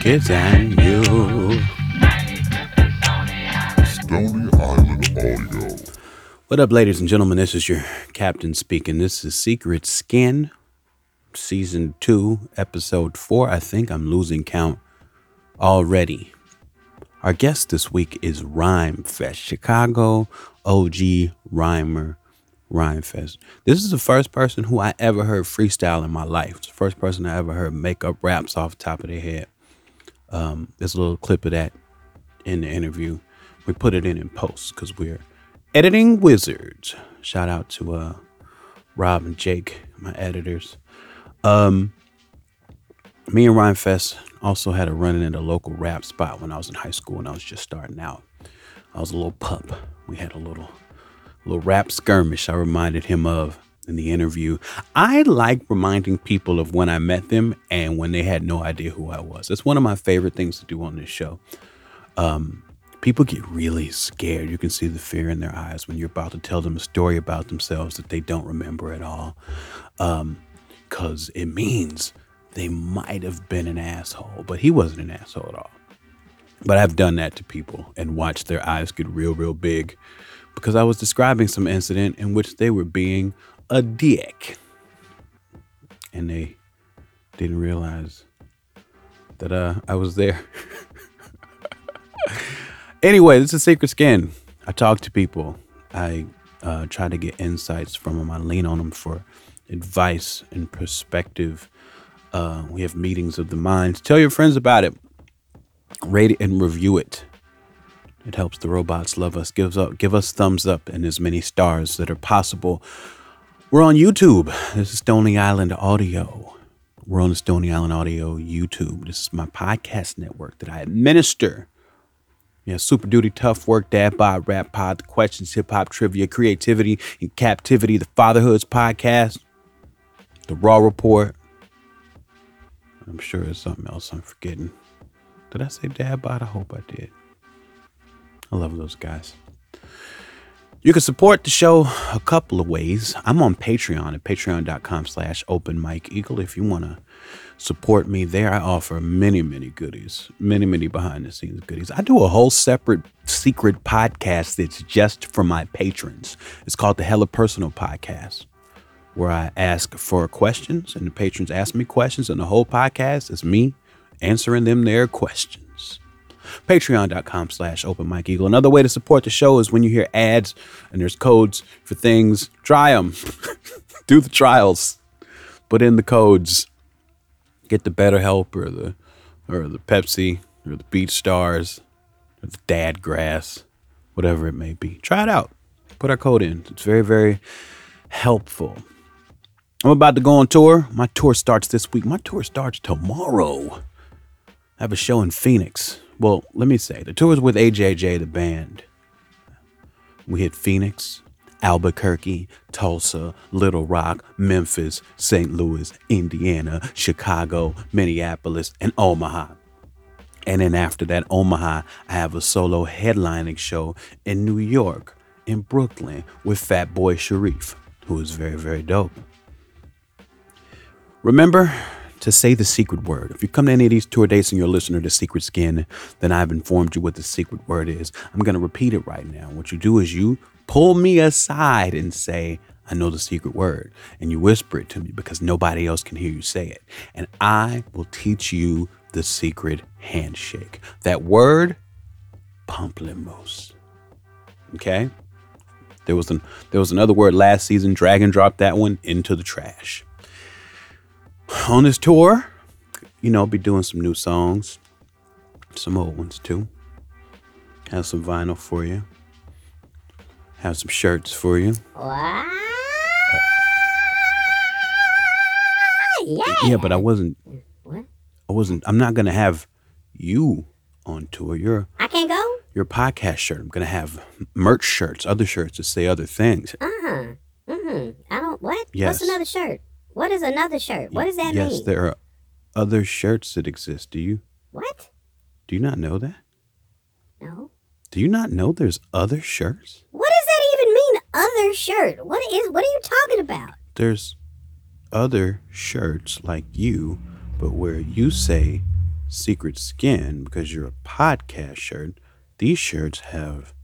Kids and you. Stony Island Audio. What up, ladies and gentlemen? This is your captain speaking. This is Secret Skin, season two, episode four. I think I'm losing count already. Our guest this week is Rhymefest, Chicago OG rhymer Rhymefest. This is the first person who I ever heard freestyle in my life. It's the first person I ever heard make up raps off the top of their head. Um, there's a little clip of that in the interview. We put it in in post because we're editing wizards. Shout out to uh, Rob and Jake, my editors. Um, me and Rhymefest also had a run in at a local rap spot when I was in high school and I was just starting out. I was a little pup. We had a little little rap skirmish I reminded him of in the interview. I like reminding people of when I met them and when they had no idea who I was. It's one of my favorite things to do on this show. Um, people get really scared. You can see the fear in their eyes when you're about to tell them a story about themselves that they don't remember at all. Because it means they might have been an asshole, but he wasn't an asshole at all. But I've done that to people and watched their eyes get real, real big because I was describing some incident in which they were being a dick. And they didn't realize that uh, I was there. anyway, this is Secret Skin. I talk to people. I uh, try to get insights from them. I lean on them for advice and perspective. Uh, we have meetings of the minds. Tell your friends about it. Rate it and review it. It helps the robots love us. Gives up, give us thumbs up and as many stars that are possible. We're on YouTube. This is Stony Island Audio. We're on the Stony Island Audio YouTube. This is my podcast network that I administer. Yeah, Super Duty, Tough Work, Dad Bod, Rap Pod, The Questions, Hip Hop Trivia, Creativity and Captivity, The Fatherhoods Podcast, The Raw Report. I'm sure there's something else I'm forgetting. Did I say Dad Bod? I hope I did. I love those guys. You can support the show a couple of ways. I'm on Patreon at patreon.com slash open eagle. If you want to support me there, I offer many, many goodies, many, many behind the scenes goodies. I do a whole separate secret podcast that's just for my patrons. It's called the Hella Personal Podcast, where I ask for questions and the patrons ask me questions, and the whole podcast is me answering them their questions patreon.com slash open eagle. Another way to support the show is when you hear ads and there's codes for things try them do the trials. Put in the codes. Get the better help or the or the pepsi or the beach stars or the dad grass whatever it may be. Try it out. Put our code in. It's very very helpful. I'm about to go on tour. My tour starts this week. My tour starts tomorrow. I have a show in Phoenix. Well, let me say, the tour is with AJJ, the band. We hit Phoenix, Albuquerque, Tulsa, Little Rock, Memphis, St. Louis, Indiana, Chicago, Minneapolis, and Omaha. And then after that, Omaha, I have a solo headlining show in New York, in Brooklyn, with Fatboi Sharif, who is very, very dope. Remember to say the secret word. If you come to any of these tour dates and you're a listener to Secret Skin, then I've informed you what the secret word is. I'm going to repeat it right now. What you do is you pull me aside and say, I know the secret word. And you whisper it to me because nobody else can hear you say it. And I will teach you the secret handshake. That word, pamplemousse. Okay? There was an there was another word last season. Dragon dropped that one into the trash on this tour, you know, be doing some new songs, some old ones too. Have some vinyl for you. Have some shirts for you. Yeah. Yeah, but I wasn't. What? I wasn't. I'm not gonna have you on tour. You're I can't go? your podcast shirt. I'm gonna have merch shirts, other shirts that say other things. Uh huh. Mm-hmm. I don't. What? Yes. What's another shirt? What is another shirt? What does that yes, mean? Yes, there are other shirts that exist. Do you What? do you not know that? No. Do you not know there's other shirts? What does that even mean? Other shirt? What is? What are you talking about? there's other shirts like you, but where you say Secret Skin, because you're a podcast shirt, these shirts have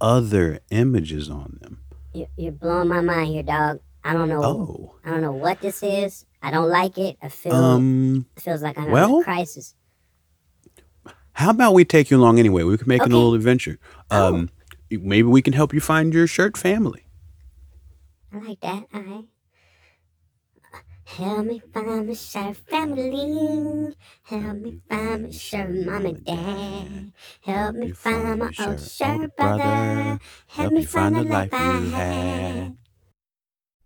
other images on them. You, you're blowing my mind here, dog. I don't know. Oh. I don't know what this is. I don't like it. I feel Um, it feels like I'm in well- a crisis. how about we take you along anyway? We can make Okay. a little adventure. Um, maybe we can help you find your shirt family. I like that. All right. Help me find my shirt family. Help me find my shirt mom and dad. Help me find my old shirt brother. Help me find the life I had.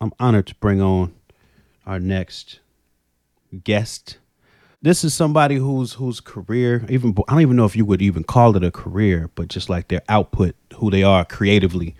I'm honored to bring on our next guest. This is somebody whose whose career, even I don't even know if you would even call it a career, but just like their output, who they are creatively,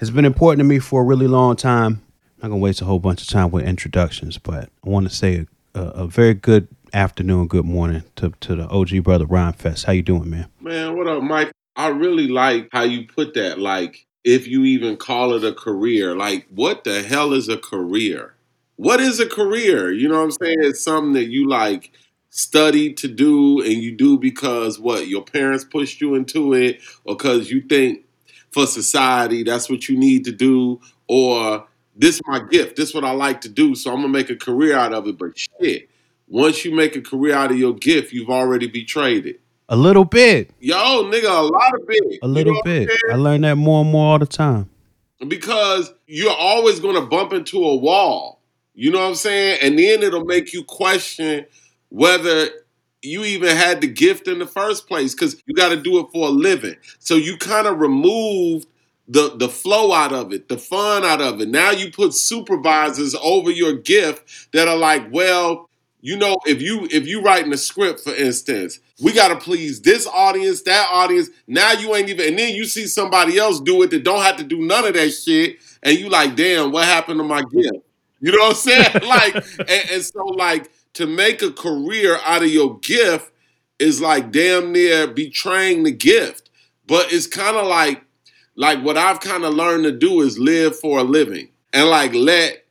has been important to me for a really long time. I'm not gonna waste a whole bunch of time with introductions, but I want to say a, a, a very good afternoon, good morning to to the OG brother Rhymefest. How you doing, man? Man, what up, Mike? I really like how you put that. Like, if you even call it a career, like, what the hell is a career? What is a career? You know what I'm saying? It's something that you like study to do and you do because what your parents pushed you into it or because you think for society that's what you need to do or this is my gift this is what i like to do so i'm gonna make a career out of it but shit once you make a career out of your gift you've already betrayed it A little bit, Yo, nigga, a lot of bit. a little You know bit. I learn that more and more all the time. because you're always going to bump into a wall. You know what I'm saying? And then it'll make you question whether you even had the gift in the first place because you got to do it for a living. So you kind of removed the the flow out of it, the fun out of it. Now you put supervisors over your gift that are like, well, you know, if you if you writing a script, for instance, we got to please this audience, that audience. Now you ain't even, and then you see somebody else do it that don't have to do none of that shit, and you like, damn, what happened to my gift? You know what I'm saying? like, and, and so like to make a career out of your gift is like damn near betraying the gift. But it's kind of like like what I've kind of learned to do is live for a living and like let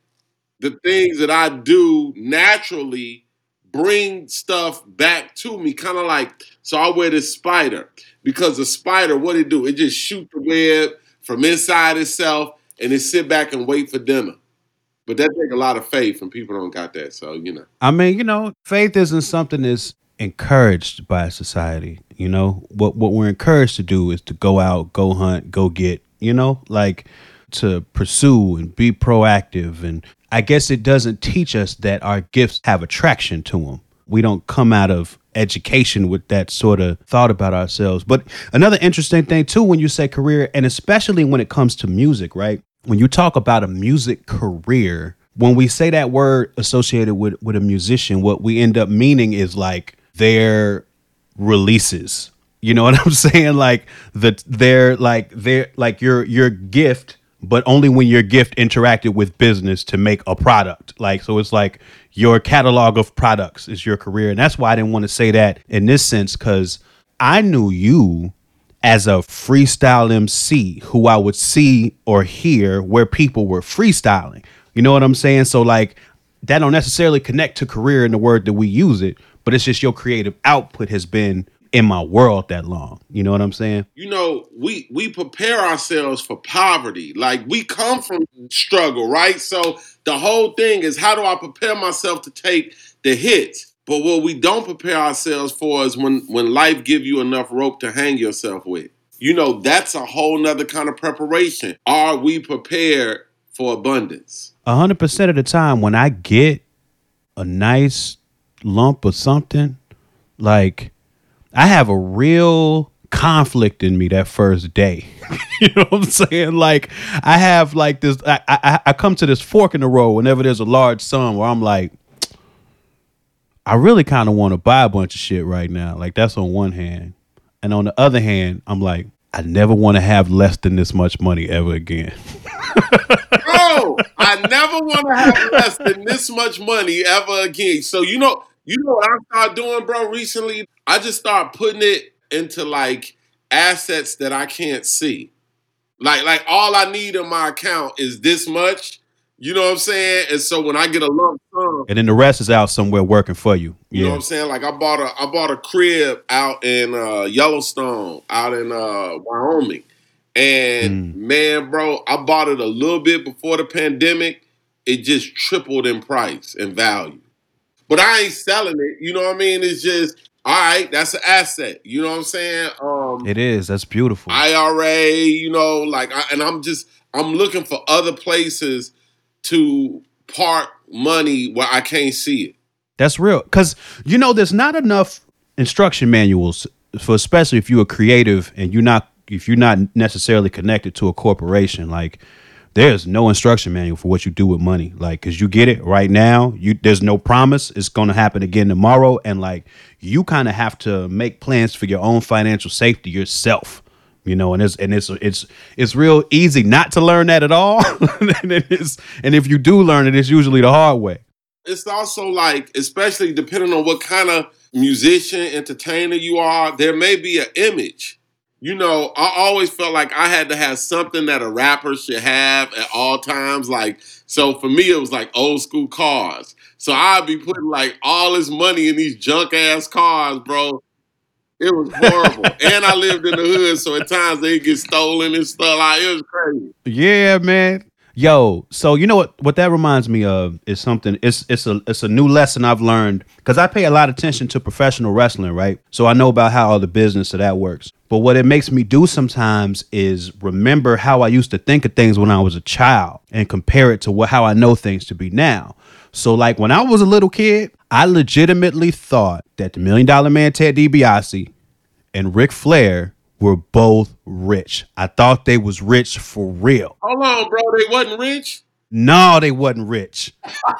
the things that I do naturally bring stuff back to me. Kind of like so I wear this spider because the spider, what it do? It just shoot the web from inside itself and it sit back and wait for dinner. But that take a lot of faith, and people don't got that. So you know, I mean, you know, faith isn't something that's encouraged by society. You know, what what we're encouraged to do is to go out, go hunt, go get. You know, like to pursue and be proactive. And I guess it doesn't teach us that our gifts have attraction to them. We don't come out of education with that sort of thought about ourselves. But another interesting thing too, when you say career, and especially when it comes to music, right? When you talk about a music career, when we say that word associated with with a musician, what we end up meaning is like their releases. You know what I'm saying? Like the their like their like your your gift, but only when your gift interacted with business to make a product. Like so it's like your catalog of products is your career. And that's why I didn't want to say that in this sense, because I knew you as a freestyle MC who I would see or hear where people were freestyling. You know what I'm saying? So like that don't necessarily connect to career in the word that we use it, but it's just your creative output has been in my world that long. You know what I'm saying? you know, we we prepare ourselves for poverty. Like we come from struggle, right? So the whole thing is how do I prepare myself to take the hits? But what we don't prepare ourselves for is when when life give you enough rope to hang yourself with. You know, that's a whole nother kind of preparation. Are we prepared for abundance? A hundred percent of the time when I get a nice lump of something, like I have a real conflict in me that first day. you know what I'm saying? Like I have like this I, I I come to this fork in the road whenever there's a large sum where I'm like I really kind of want to buy a bunch of shit right now. Like that's on one hand, and on the other hand, I'm like, I never want to have less than this much money ever again. Bro, I never want to have less than this much money ever again. So you know, you know what I started doing, bro, recently? I just started putting it into like assets that I can't see. Like, like all I need in my account is this much. You know what I'm saying? And so when I get a lump sum, and then the rest is out somewhere working for you. you know what I'm saying? Like I bought a I bought a crib out in uh, Yellowstone, out in uh, Wyoming. And man, bro, I bought it a little bit before the pandemic. It just tripled in price and value. But I ain't selling it. You know what I mean? It's just all right, that's an asset. You know what I'm saying? Um It is. That's beautiful. IRA, you know, like, I, and I'm just, I'm looking for other places to park money where I can't see it. That's real. Cause you know, there's not enough instruction manuals for especially if you're a creative and you're not if you're not necessarily connected to a corporation. Like there's no instruction manual for what you do with money. Like, cause you get it right now. You there's no promise it's gonna happen again tomorrow. And like you kind of have to make plans for your own financial safety yourself. You know, and it's and it's it's it's real easy not to learn that at all. and, and if you do learn it, it's usually the hard way. It's also like, especially depending on what kind of musician, entertainer you are, there may be an image. You know, I always felt like I had to have something that a rapper should have at all times. Like, so for me, it was like old school cars. So I'd be putting like all this money in these junk ass cars, bro. It was horrible. and I lived in the hood, so at times they get stolen and stuff. Like, it was crazy. Yeah, man. Yo, so you know what? What that reminds me of is something. It's it's a it's a new lesson I've learned because I pay a lot of attention to professional wrestling, right? So I know about how all the business of that works. But what it makes me do sometimes is remember how I used to think of things when I was a child and compare it to what how I know things to be now. So like when I was a little kid, I legitimately thought that the Million Dollar Man Ted DiBiase and Ric Flair were both rich. I thought they was rich for real. Hold on, bro. They wasn't rich. No, they wasn't rich. Ted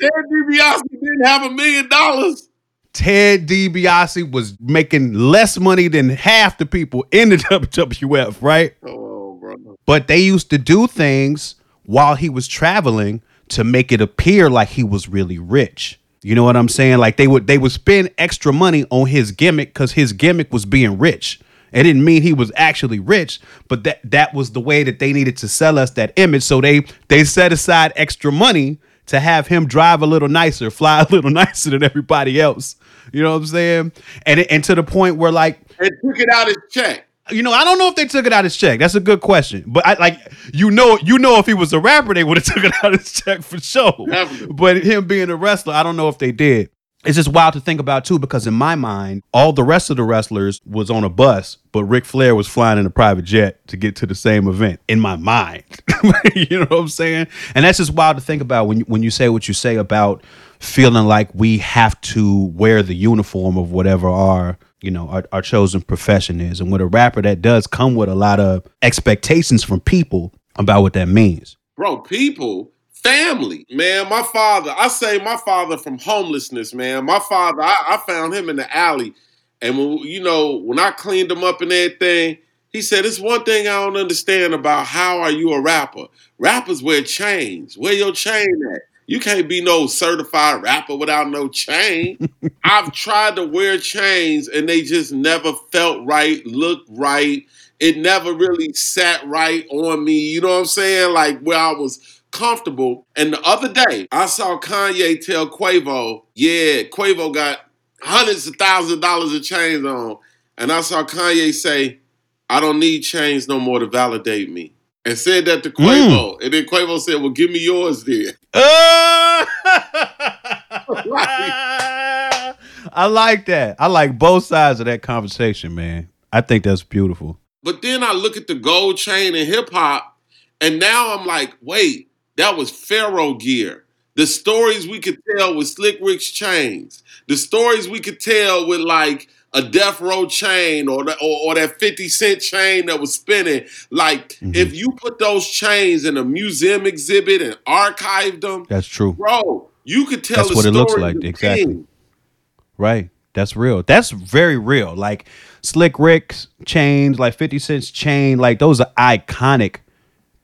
DiBiase didn't have a million dollars. Ted DiBiase was making less money than half the people in the WWF, right? Oh, bro. But they used to do things while he was traveling to make it appear like he was really rich. You know what I'm saying? Like they would they would spend extra money on his gimmick because his gimmick was being rich. It didn't mean he was actually rich, but that that was the way that they needed to sell us that image. So they they set aside extra money to have him drive a little nicer, fly a little nicer than everybody else. You know what I'm saying? And it, and to the point where like And took it out his check. you know, I don't know if they took it out his check. That's a good question. But I like you know, you know, if he was a rapper, they would have took it out his check for sure. Definitely. But him being a wrestler, I don't know if they did. It's just wild to think about too, because in my mind, all the rest of the wrestlers was on a bus, but Ric Flair was flying in a private jet to get to the same event. In my mind, you know what I'm saying? And that's just wild to think about when you, when you say what you say about feeling like we have to wear the uniform of whatever our you know our, our chosen profession is and with a rapper that does come with a lot of expectations from people about what that means Bro, people, family. Man, my father, I say my father from homelessness, man. My father, I, I found him in the alley. And when you know, when I cleaned him up and everything, he said, It's one thing I don't understand about how are you a rapper? Rappers wear chains. Where your chain at? You can't be no certified rapper without no chain. I've tried to wear chains and they just never felt right, looked right. It never really sat right on me. You know what I'm saying? Like where I was comfortable. And the other day, I saw Kanye tell Quavo, yeah, Quavo got hundreds of thousands of dollars of chains on. And I saw Kanye say, I don't need chains no more to validate me. And said that to Quavo. Hmm. And then Quavo said, Well, give me yours then. I like that. I like both sides of that conversation, man. I think that's beautiful. But then I look at the gold chain in hip hop, and now I'm like, wait, that was Pharaoh gear. The stories we could tell with Slick Rick's chains, the stories we could tell with like a death row chain or, the, or, or that 50 cent chain that was spinning. Like, mm-hmm. if you put those chains in a museum exhibit and archived them, That's true. bro, You could tell That's the what it looks like, exactly. Right. That's real. That's very real. Like Slick Rick's chains, like 50 Cent's chain, like those are iconic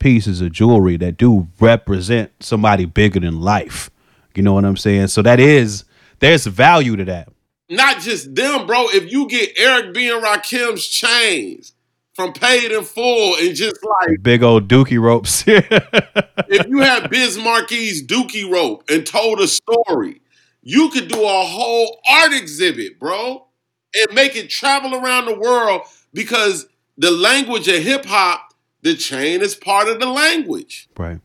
pieces of jewelry that do represent somebody bigger than life. You know what I'm saying? So that is there's value to that. Not just them, bro. If you get Eric B and Rakim's chains from paid in full and just like Big old dookie ropes. if you had Biz Markie Dookie rope and told a story, you could do a whole art exhibit, bro, and make it travel around the world because the language of hip hop, the chain is part of the language. Right.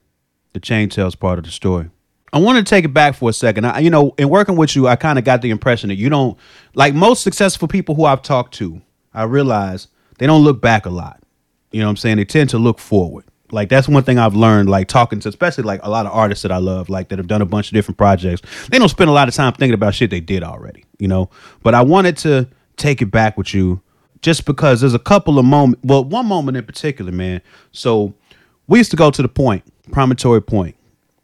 The chain tells part of the story. I want to take it back for a second. I, you know, in working with you, I kind of got the impression that you don't like most successful people who I've talked to. I realize they don't look back a lot. You know what I'm saying? They tend to look forward. Like that's one thing I've learned. Like talking to, especially like a lot of artists that I love, like that have done a bunch of different projects. They don't spend a lot of time thinking about shit they did already. You know. But I wanted to take it back with you, just because there's a couple of moments. Well, one moment in particular, man. So we used to go to the point, Promontory Point.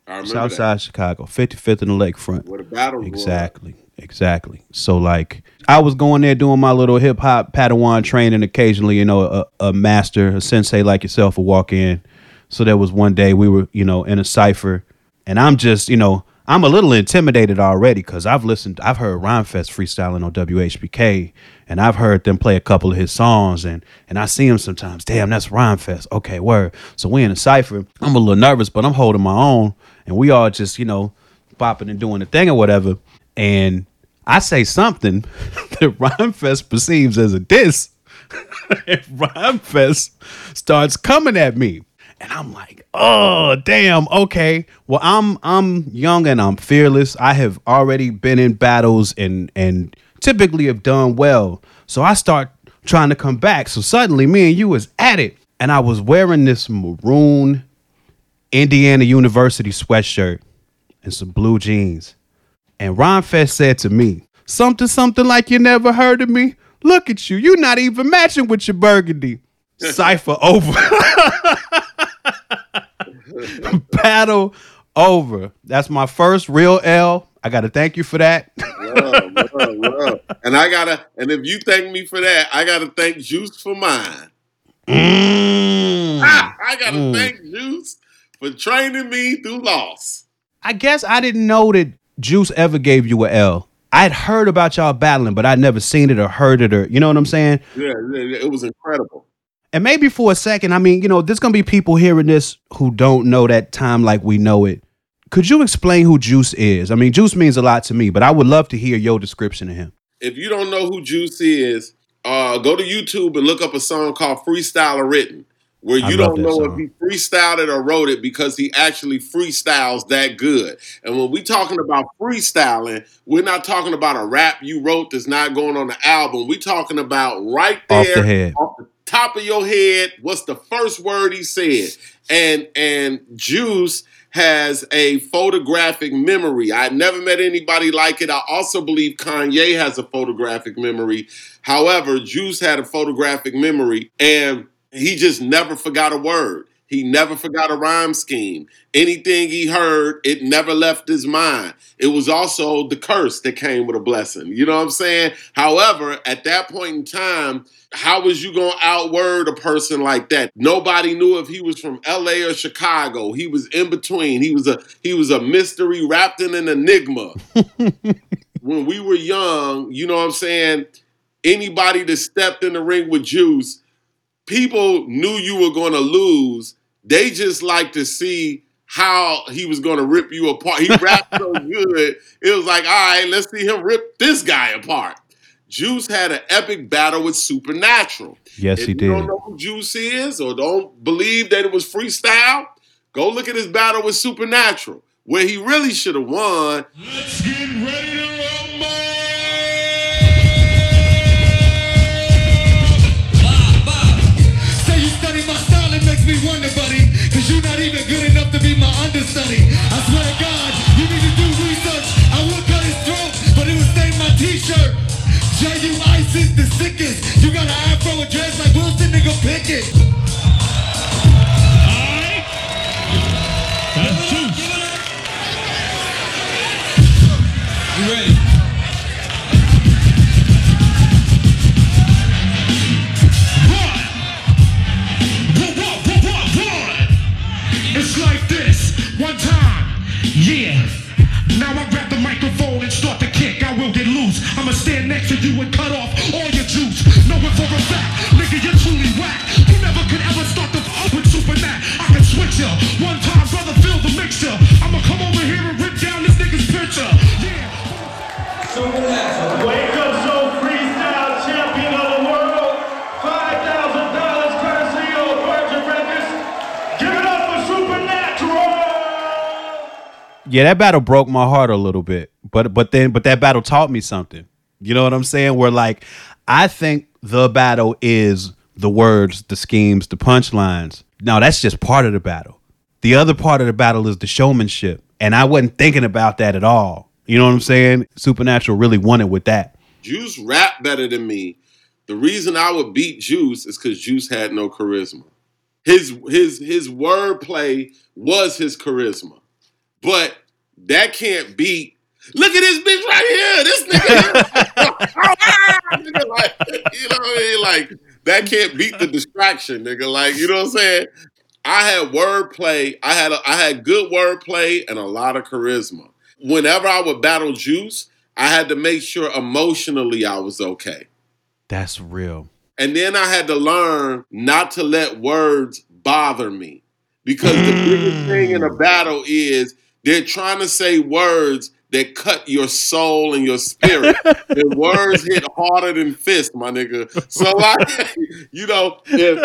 I remember South that. side Chicago, 55th and the lakefront. Where the battle. Exactly. Exactly. So like I was going there doing my little hip hop Padawan training occasionally, you know, a, a master, a sensei like yourself would walk in. So there was one day we were, you know, in a cipher and I'm just, you know, I'm a little intimidated already because I've listened, I've heard Rhymefest freestyling on WHPK and I've heard them play a couple of his songs and and I see him sometimes. Damn, that's Rhymefest. Okay, word. So we in a cipher. I'm a little nervous, but I'm holding my own and we all just, you know, bopping and doing the thing or whatever. And I say something that Rhymefest perceives as a diss. and Rhymefest starts coming at me. And I'm like, oh damn, okay. Well, I'm I'm young and I'm fearless. I have already been in battles and and typically have done well. So I start trying to come back. So suddenly me and you was at it. And I was wearing this maroon Indiana University sweatshirt and some blue jeans. And Rhymefest said to me, something, something like you never heard of me. Look at you. You're not even matching with your burgundy. Cipher over. Battle over. That's my first real L. I got to thank you for that. And I gotta, and if you thank me for that, I gotta thank Juice for mine. Mm. I gotta Mm. thank Juice for training me through loss. I guess I didn't know that Juice ever gave you a L. I'd heard about y'all battling, but I'd never seen it or heard it or you know what I'm saying? Yeah, yeah, it was incredible. And maybe for a second, I mean, you know, there's gonna be people hearing this who don't know that time like we know it. Could you explain who Juice is? I mean, Juice means a lot to me, but I would love to hear your description of him. If you don't know who Juice is, uh, go to YouTube and look up a song called Freestyler Written, where you don't know song. if he freestyled it or wrote it because he actually freestyles that good. And when we're talking about freestyling, we're not talking about a rap you wrote that's not going on the album. We're talking about right Off there the head. off the top of your head what's the first word he said and and juice has a photographic memory. I never met anybody like it. I also believe kanye has a photographic memory. However juice had a photographic memory and he just never forgot a word he never forgot a rhyme scheme anything he heard it never left his mind it was also the curse that came with a blessing you know what i'm saying however at that point in time how was you gonna outword a person like that? Nobody knew if he was from LA or Chicago. He was in between. He was a he was a mystery wrapped in an enigma. when we were young, you know what I'm saying? Anybody that stepped in the ring with Juice, people knew you were gonna lose. They just like to see how he was gonna rip you apart. He rapped so good, it was like, all right, let's see him rip this guy apart. Juice had an epic battle with Supernatural. Yes, if he you did. don't know who Juice is or don't believe that it was freestyle, go look at his battle with Supernatural, where he really should have won. Let's get ready Cause you're not even good enough to be my understudy. I swear to God, you need to do research. I would cut his throat, but it would stain my t-shirt. J.U. Ice is the sickest. You got an afro and dress like Wilson, nigga, pick it. Yeah. Now I grab the microphone and start to kick. I will get loose. I'ma stand next to you and cut off Yeah, that battle broke my heart a little bit. But but then but that battle taught me something. You know what I'm saying? Where like I think the battle is the words, the schemes, the punchlines. Now that's just part of the battle. The other part of the battle is the showmanship. And I wasn't thinking about that at all. You know what I'm saying? Supernatural really won it with that. Juice rap better than me. The reason I would beat Juice is because Juice had no charisma. His his his wordplay was his charisma, but that can't beat. Look at this bitch right here. This nigga, nigga like, you know what I mean? Like that can't beat the distraction, nigga. Like you know what I'm saying? I had wordplay. I had a, I had good wordplay and a lot of charisma. Whenever I would battle Juice, I had to make sure emotionally I was okay. That's real. And then I had to learn not to let words bother me. Because the biggest thing in a mm. battle is they're trying to say words that cut your soul and your spirit. and words hit harder than fists, my nigga. So like, you know, if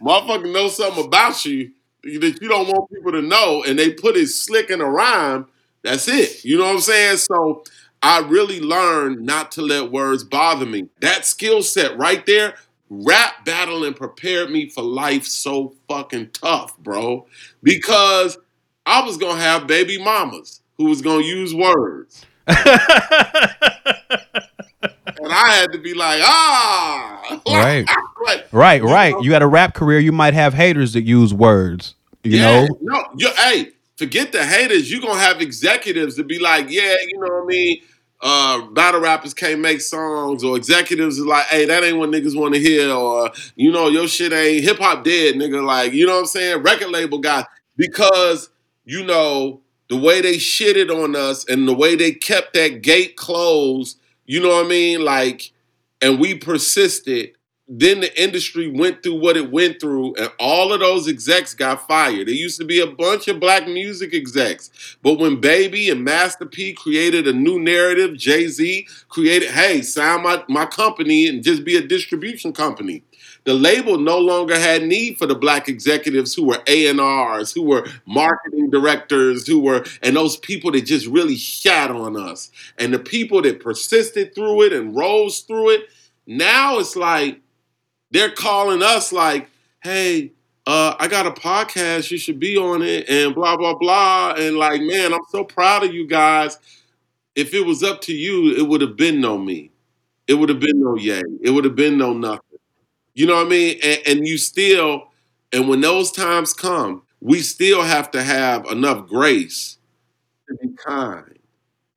motherfucker knows something about you that you don't want people to know and they put it slick in a rhyme, that's it. You know what I'm saying? So I really learned not to let words bother me. That skill set right there, rap battling prepared me for life so fucking tough, bro. Because I was gonna have baby mamas who was gonna use words. and I had to be like, ah, Right. like, Right, you right. know? You got a rap career, you might have haters that use words. You yeah, know? no, you hey, forget the haters. You're gonna have executives to be like, yeah, you know what I mean. Uh, battle rappers can't make songs, or executives is like, hey, that ain't what niggas want to hear, or you know, your shit ain't hip hop dead, nigga. Like, you know what I'm saying? Record label guys, because you know the way they shitted on us and the way they kept that gate closed. You know what I mean? Like, and we persisted. Then the industry went through what it went through, and all of those execs got fired. There used to be a bunch of black music execs, but when Baby and Master P created a new narrative, Jay Z created, hey, sign my, my company and just be a distribution company. The label no longer had need for the black executives who were A&Rs, who were marketing directors, who were, and those people that just really shat on us. And the people that persisted through it and rose through it, now it's like, they're calling us like, hey, uh, I got a podcast, you should be on it, and blah, blah, blah. And like, man, I'm so proud of you guys. If it was up to you, it would have been no me. It would have been no yay. It would have been no nothing. You know what I mean? And, and you still, and when those times come, we still have to have enough grace to be kind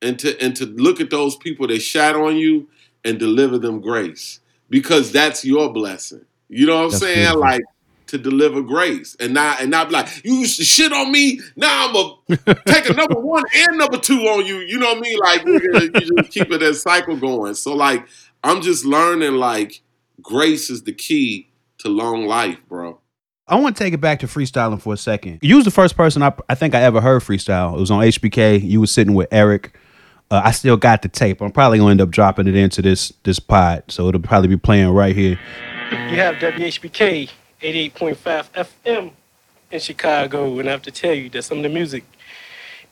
and to and to look at those people that shot on you and deliver them grace because that's your blessing. You know what I'm That's saying? beautiful. Like to deliver grace and not and not be like you used to shit on me. Now I'm gonna take a number one and number two on you. You know what I mean? Like you just keep it that cycle going. So like I'm just learning like grace is the key to long life, bro. I want to take it back to freestyling for a second. You was the first person I, I think I ever heard freestyle. It was on HPK. You was sitting with Eric. Uh, I still got the tape. I'm probably gonna end up dropping it into this this pod, so it'll probably be playing right here. You have WHPK 88.5 FM in Chicago, and I have to tell you that some of the music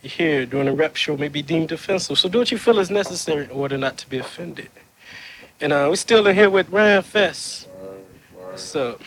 you hear during a rap show may be deemed offensive. So do what you feel is necessary in order not to be offended. And uh, we're still in here with Rhymefest. So,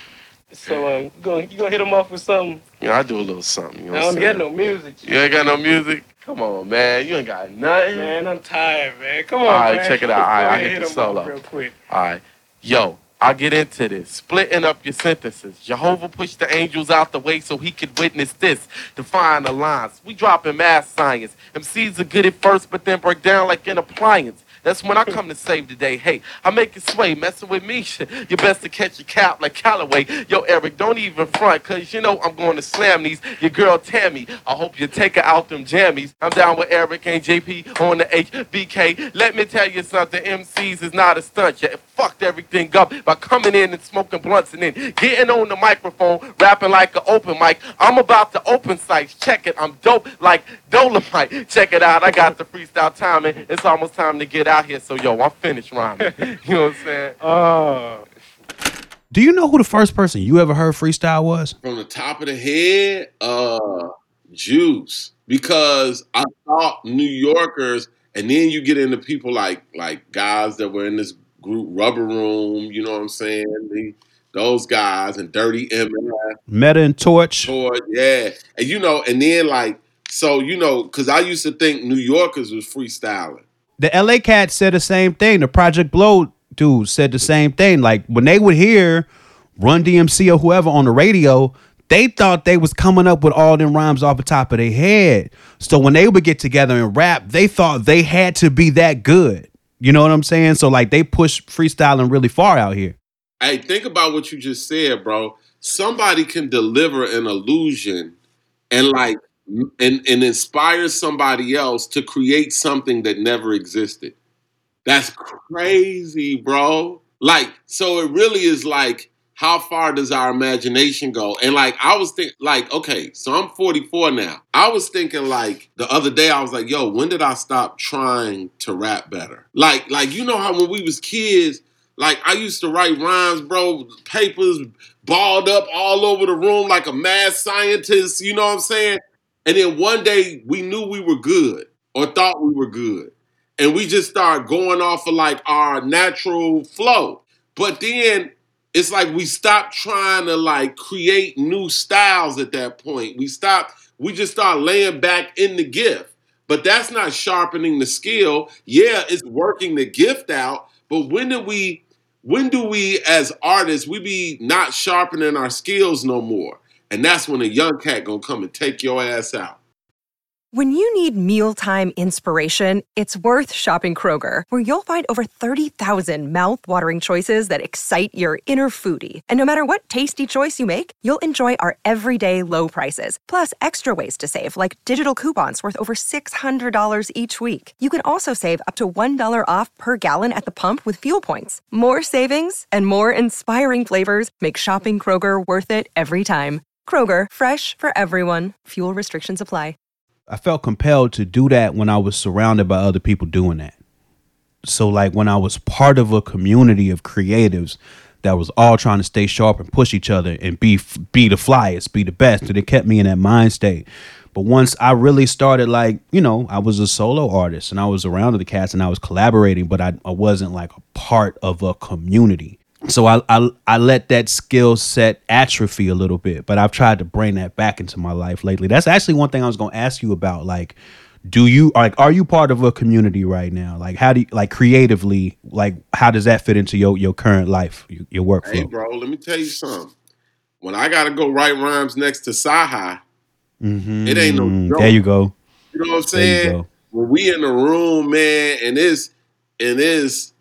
so um, you gonna you gonna hit him off with something? Yeah, I do a little something. You know I what don't I'm saying? no music. You ain't got no music? Come on, man. You ain't got nothing. Man, I'm tired, man. Come on, All right, man. check it out. All right, Go I ahead, hit the solo. real quick. All right. Yo, I'll get into this. Splitting up your sentences. Jehovah pushed the angels out the way so he could witness this. Define the lines. We dropping math science. MCs are good at first, but then break down like an appliance. That's when I come to save the day. Hey, I make it sway, messing with me. You best to catch a cap like Callaway. Yo, Eric, don't even front, cause you know I'm going to slam these. Your girl Tammy, I hope you take her out them jammies. I'm down with Eric and JP on the HPK. Let me tell you something, MCs is not a stunt. You fucked everything up by coming in and smoking blunts and then getting on the microphone, rapping like an open mic. I'm about to open sites. Check it, I'm dope like Dolomite. Check it out, I got the freestyle timing. It's almost time to get out here, so yo, I'm finished rhyming. you know what I'm saying? Oh, Do you know who the first person you ever heard freestyle was? From the top of the head, uh, Juice. Because I thought New Yorkers, and then you get into people like like guys that were in this group, Rubber Room. You know what I'm saying? The, those guys and Dirty MF. Meta and Torch. Toy, yeah. And you know, and then like, so you know, because I used to think New Yorkers was freestyling. The LA Cats said the same thing. The Project Blowed dude said the same thing. Like when they would hear Run DMC or whoever on the radio, they thought they was coming up with all them rhymes off the top of their head. So when they would get together and rap, they thought they had to be that good. You know what I'm saying? So like they push freestyling really far out here. Hey, think about what you just said, bro. Somebody can deliver an illusion and like and, and inspire somebody else to create something that never existed. That's crazy, bro. Like, so it really is like, how far does our imagination go? And like, I was thinking, like, okay, so I'm 44 now. I was thinking, like, the other day, I was like, yo, when did I stop trying to rap better? Like, like you know how when we was kids, like I used to write rhymes, bro, papers balled up all over the room like a mad scientist. You know what I'm saying? And then one day we knew we were good or thought we were good. And we just started going off of like our natural flow. But then it's like we stopped trying to like create new styles at that point. We stopped, we just start laying back in the gift. But that's not sharpening the skill. Yeah, it's working the gift out. But when do we, when do we as artists, we be not sharpening our skills no more? And that's when a young cat gonna come and take your ass out. When you need mealtime inspiration, it's worth shopping Kroger, where you'll find over 30,000 mouthwatering choices that excite your inner foodie. And no matter what tasty choice you make, you'll enjoy our everyday low prices, plus extra ways to save, like digital coupons worth over $600 each week. You can also save up to $1 off per gallon at the pump with fuel points. More savings and more inspiring flavors make shopping Kroger worth it every time. Kroger, fresh for everyone. Fuel restrictions apply. I felt compelled to do that when I was surrounded by other people doing that. So like when I was part of a community of creatives that was all trying to stay sharp and push each other and be be the flyest, be the best, and it kept me in that mind state. But once I really started like, you know, I was a solo artist and I was around the cats and I was collaborating, but I, I wasn't like a part of a community. So I, I I let that skill set atrophy a little bit, but I've tried to bring that back into my life lately. That's actually one thing I was going to ask you about. Like, do you like are you part of a community right now? Like, how do you like creatively? Like, how does that fit into your your current life, your, your workflow? Hey, bro, let me tell you something. When I gotta go write rhymes next to Saha, Mhm. it ain't no joke. There you go. You know what I'm saying? When we in the room, man, and it's and it's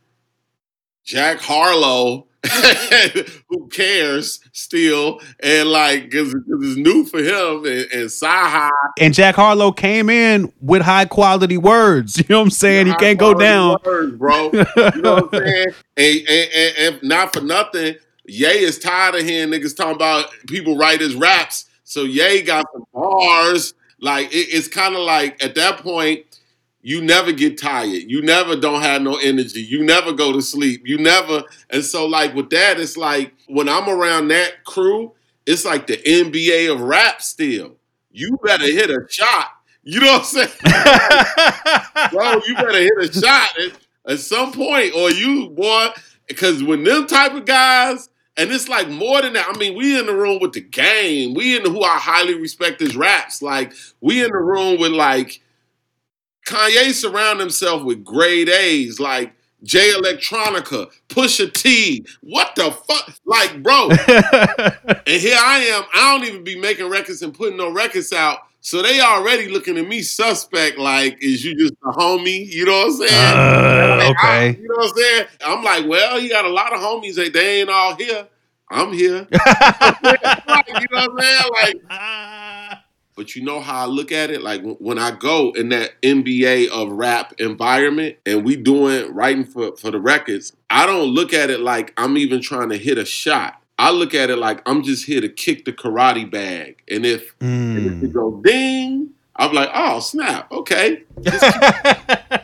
Jack Harlow, who cares still, and like because it's new for him, and, and Saha, And Jack Harlow came in with high quality words. You know what I'm saying? He can't go down. Words, bro. You know what I'm saying? And, and, and, and not for nothing, Ye is tired of hearing niggas talking about people write his raps. So Ye got some bars. Like it- it's kind of like at that point, you never get tired. You never don't have no energy. You never go to sleep. You never. And so like with that, it's like when I'm around that crew, it's like the NBA of rap still. You better hit a shot. You know what I'm saying? bro, you better hit a shot at, at some point, or you boy, because when them type of guys, and it's like more than that. I mean, we in the room with the game. We in the, who I highly respect as raps. Like we in the room with like Kanye surround himself with grade A's. Like Jay Electronica, Pusha T. What the fuck? Like, bro. and here I am. I don't even be making records and putting no records out. So they already looking at me suspect, like, is you just a homie? You know what I'm saying? Uh, Like, I- okay. you know what I'm saying? I'm like, well, you got a lot of homies. They, they ain't all here. I'm here. Like, you know what I'm saying? Like, but you know how I look at it? Like when I go in that NBA of rap environment and we doing writing for, for the records, I don't look at it like I'm even trying to hit a shot. I look at it like I'm just here to kick the karate bag. And if, and if Mm. it go ding, I'm like, oh snap, okay.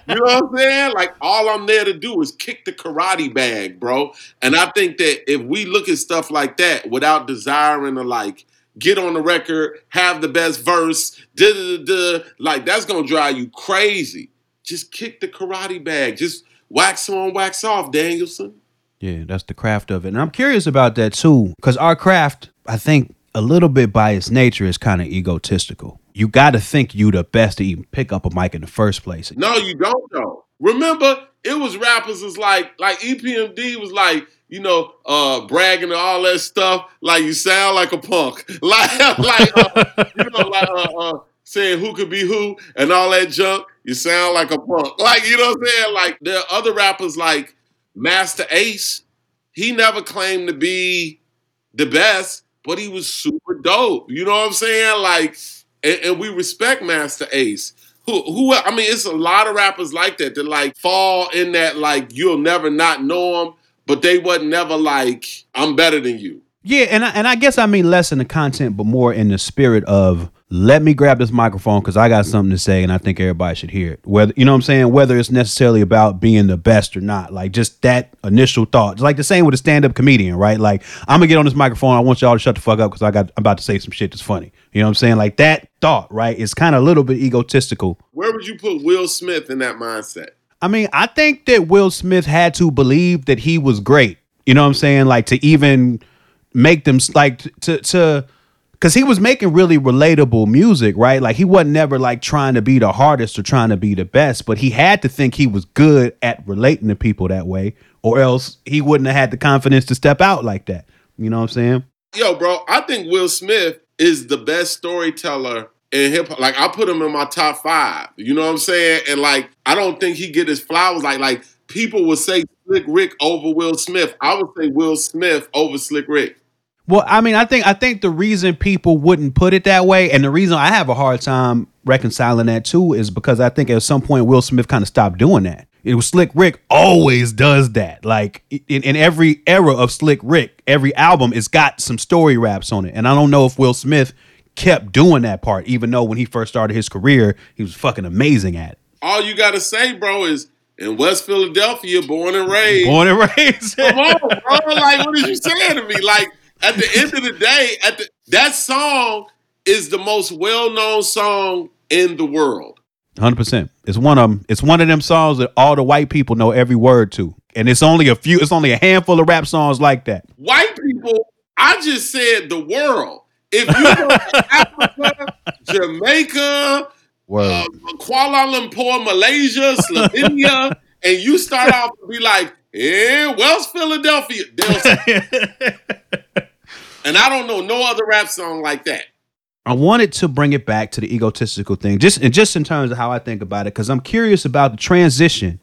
You know what I'm saying? Like all I'm there to do is kick the karate bag, bro. And I think that if we look at stuff like that without desiring to like get on the record, have the best verse, da da da like that's gonna drive you crazy. Just kick the karate bag. Just wax on, wax off, Daniel-san. Yeah, that's the craft of it. And I'm curious about that too, because our craft, I think, a little bit by its nature is kind of egotistical. You got to think you the best to even pick up a mic in the first place. No, you don't though. Remember, it was rappers was like like EPMD was like, you know, uh bragging and all that stuff. Like you sound like a punk. Like like uh, you know, like uh, uh saying who could be who and all that junk. You sound like a punk. Like, you know what I'm saying? Like there are other rappers like Masta Ace. He never claimed to be the best, but he was super dope. You know what I'm saying? Like, and, and we respect Masta Ace. Who, who? I mean, it's a lot of rappers like that that like fall in that like you'll never not know them, but they wasn't never like I'm better than you. Yeah, and I, and I guess I mean less in the content, but more in the spirit of let me grab this microphone because I got something to say, and I think everybody should hear it. Whether you know what I'm saying, whether it's necessarily about being the best or not, like just that initial thought. It's like the same with a stand up comedian, right? Like I'm gonna get on this microphone. I want y'all to shut the fuck up because I got I'm about to say some shit that's funny. You know what I'm saying? Like that thought, right? It's kind of a little bit egotistical. Where would you put Will Smith in that mindset? I mean, I think that Will Smith had to believe that he was great. You know what I'm saying? Like to even make them like to to because he was making really relatable music, right? Like he wasn't never like trying to be the hardest or trying to be the best, but he had to think he was good at relating to people that way, or else he wouldn't have had the confidence to step out like that. You know what I'm saying? Yo, bro, I think Will Smith is the best storyteller in hip hop. Like I put him in my top five. You know what I'm saying? And like I don't think he get his flowers. Like like people would say Slick Rick over Will Smith. I would say Will Smith over Slick Rick. Well, I mean, I think I think the reason people wouldn't put it that way, and the reason I have a hard time reconciling that too, is because I think at some point Will Smith kind of stopped doing that. It was Slick Rick always does that. Like in, in every era of Slick Rick, every album it's got some story raps on it, and I don't know if Will Smith kept doing that part, even though when he first started his career, he was fucking amazing at it. All you gotta say, bro, is in West Philadelphia, born and raised. Born and raised. Come on, bro. Like, what are you saying to me? Like, at the end of the day, at the that song is the most well-known song in the world. Hundred percent. It's one of them. It's one of them songs that all the white people know every word to, and it's only a few. It's only a handful of rap songs like that. White people, I just said the world. If you go to Africa, Jamaica, uh, Kuala Lumpur, Malaysia, Slovenia, and you start off to be like, "Eh, West Philadelphia," and I don't know no other rap song like that. I wanted to bring it back to the egotistical thing, just and just in terms of how I think about it, because I'm curious about the transition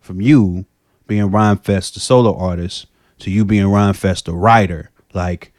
from you being Rhymefest, the solo artist, to you being Rhymefest, the writer. Like,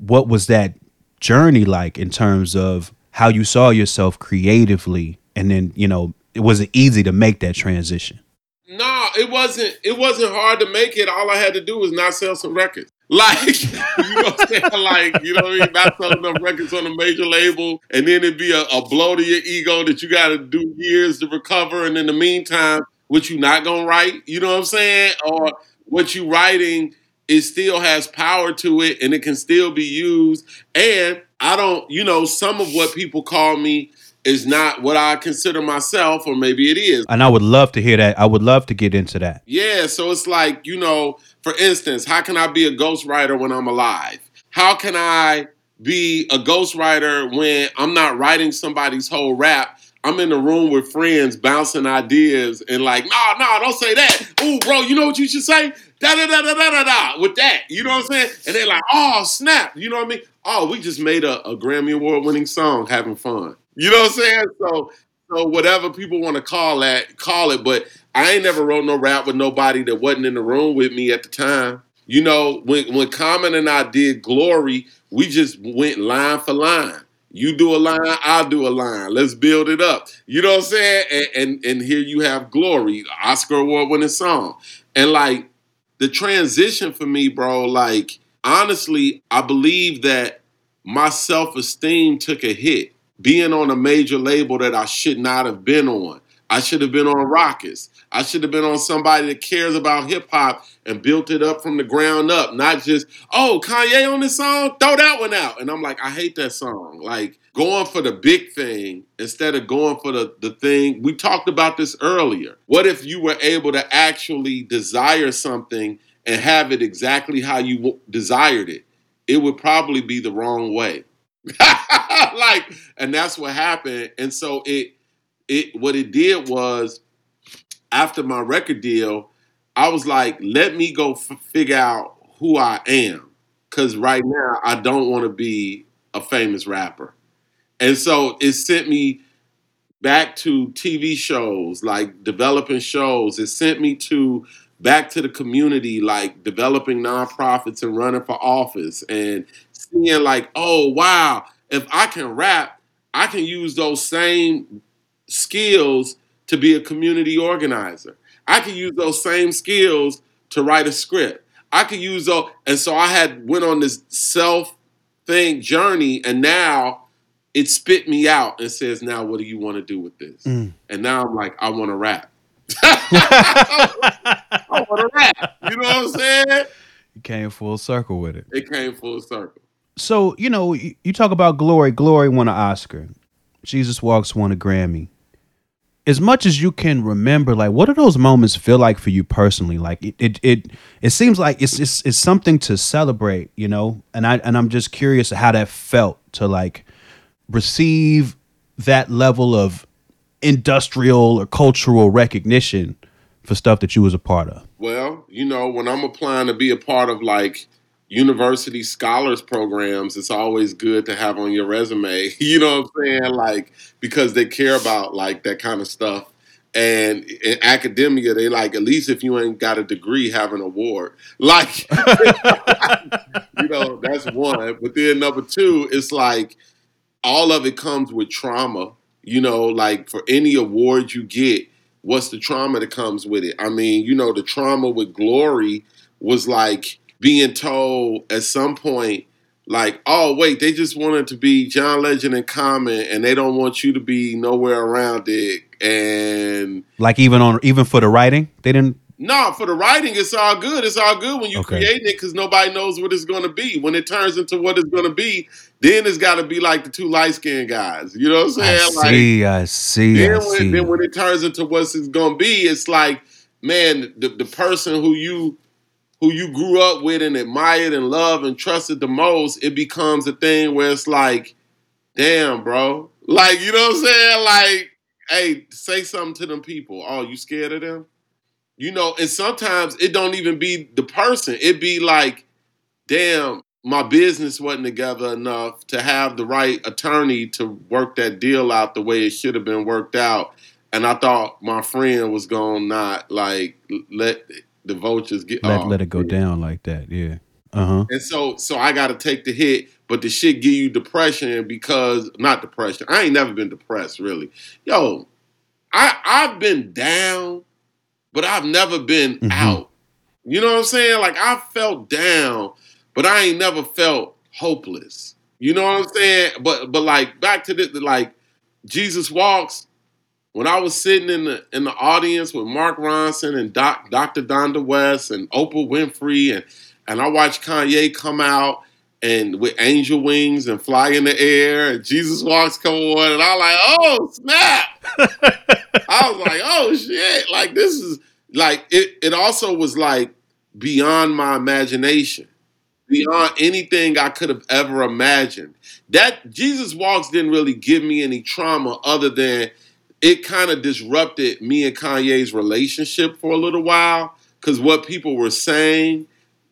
what was that journey like in terms of how you saw yourself creatively, and then you know, it was it easy to make that transition? No, it wasn't. It wasn't hard to make it. All I had to do was not sell some records. Like, you know what I'm saying? Like, you know what I mean? Not selling enough records on a major label, and then it'd be a, a blow to your ego that you got to do years to recover. And in the meantime, what you not gonna write? You know what I'm saying? Or what you writing? It still has power to it, and it can still be used. And I don't, you know, some of what people call me is not what I consider myself, or maybe it is. And I would love to hear that. I would love to get into that. Yeah, so it's like, you know, for instance, how can I be a ghostwriter when I'm alive? How can I be a ghostwriter when I'm not writing somebody's whole rap? I'm in the room with friends bouncing ideas and like, no, no, don't say that. Ooh, bro, you know what you should say? Da da da da da da da with that. You know what I'm saying? And they're like, oh, snap. You know what I mean? Oh, we just made a, a Grammy Award winning song having fun. You know what I'm saying? So so whatever people want to call that, call it. But I ain't never wrote no rap with nobody that wasn't in the room with me at the time. You know, when when Common and I did Glory, we just went line for line. You do a line, I'll do a line. Let's build it up. You know what I'm saying? And and, and here you have Glory, Oscar award winning song. And like the transition for me, bro, like honestly, I believe that my self-esteem took a hit being on a major label that I should not have been on. I should have been on Rawkus. I should have been on somebody that cares about hip hop and built it up from the ground up, not just, oh, Kanye on this song, throw that one out. And I'm like, I hate that song. Like going for the big thing instead of going for the, the thing. We talked about this earlier. What if you were able to actually desire something and have it exactly how you w- desired it? It would probably be the wrong way. like, and that's what happened. And so it, it, what it did was after my record deal, I was like, let me go f- figure out who I am. Cause right now I don't want to be a famous rapper. And so it sent me back to TV shows, like developing shows. It sent me to back to the community, like developing nonprofits and running for office and seeing like, oh wow, if I can rap, I can use those same skills to be a community organizer. I can use those same skills to write a script. I could use those, and so I had went on this self thing journey, and now it spit me out and says, "Now, what do you want to do with this?" Mm. And now I'm like, I want to rap. I want to rap. You know what I'm saying? It came full circle with it. It came full circle. So, you know, you, you talk about Glory. Glory won an Oscar. Jesus Walks won a Grammy. As much as you can remember, like, what do those moments feel like for you personally? Like, it, it, it, it seems like it's, it's, it's something to celebrate, you know. And I, and I'm just curious how that felt to like receive that level of industrial or cultural recognition for stuff that you was a part of. Well, you know, when I'm applying to be a part of like university scholars programs, it's always good to have on your resume. You know what I'm saying? Like because they care about like that kind of stuff. And in academia, they like at least if you ain't got a degree, have an award. Like, you know, that's one. But then number two, it's like all of it comes with trauma. You know, like for any award you get, what's the trauma that comes with it? I mean, you know, the trauma with glory was like being told at some point, like, oh wait, they just wanted to be John Legend and Common, and they don't want you to be nowhere around it. And Like even on even for the writing, they didn't. No, for the writing, it's all good. It's all good when you Okay. creating it because nobody knows what it's going to be. When it turns into what it's going to be, then it's got to be like the two light skinned guys. You know what I'm I saying? Like, see, I see, then I when, see. then when it turns into what it's gonna be, it's like, man, the, the person who you who you grew up with and admired and loved and trusted the most, it becomes a thing where it's like, damn, bro. Like, you know what I'm saying? Like, hey, say something to them people. Oh, you scared of them? You know, and sometimes it don't even be the person. It be like, damn, my business wasn't together enough to have the right attorney to work that deal out the way it should have been worked out. And I thought my friend was gonna not like let the vultures get let let it go down like that. Yeah. Uh huh. and so so I gotta take the hit, but the shit give you depression because not depression. I ain't never been depressed, really. Yo, I I've been down, but I've never been Mhm. out. You know what I'm saying? Like I felt down, but I ain't never felt hopeless. You know what I'm saying? But but like back to the like Jesus walks. When I was sitting in the in the audience with Mark Ronson and Doc, Dr. Donda West and Oprah Winfrey and and I watched Kanye come out and with angel wings and fly in the air and Jesus walks come on and I was like, oh snap. I was like, oh shit. Like this is like it it also was like beyond my imagination. Beyond anything I could have ever imagined. That Jesus Walks didn't really give me any trauma other than it kind of disrupted me and Kanye's relationship for a little while because what people were saying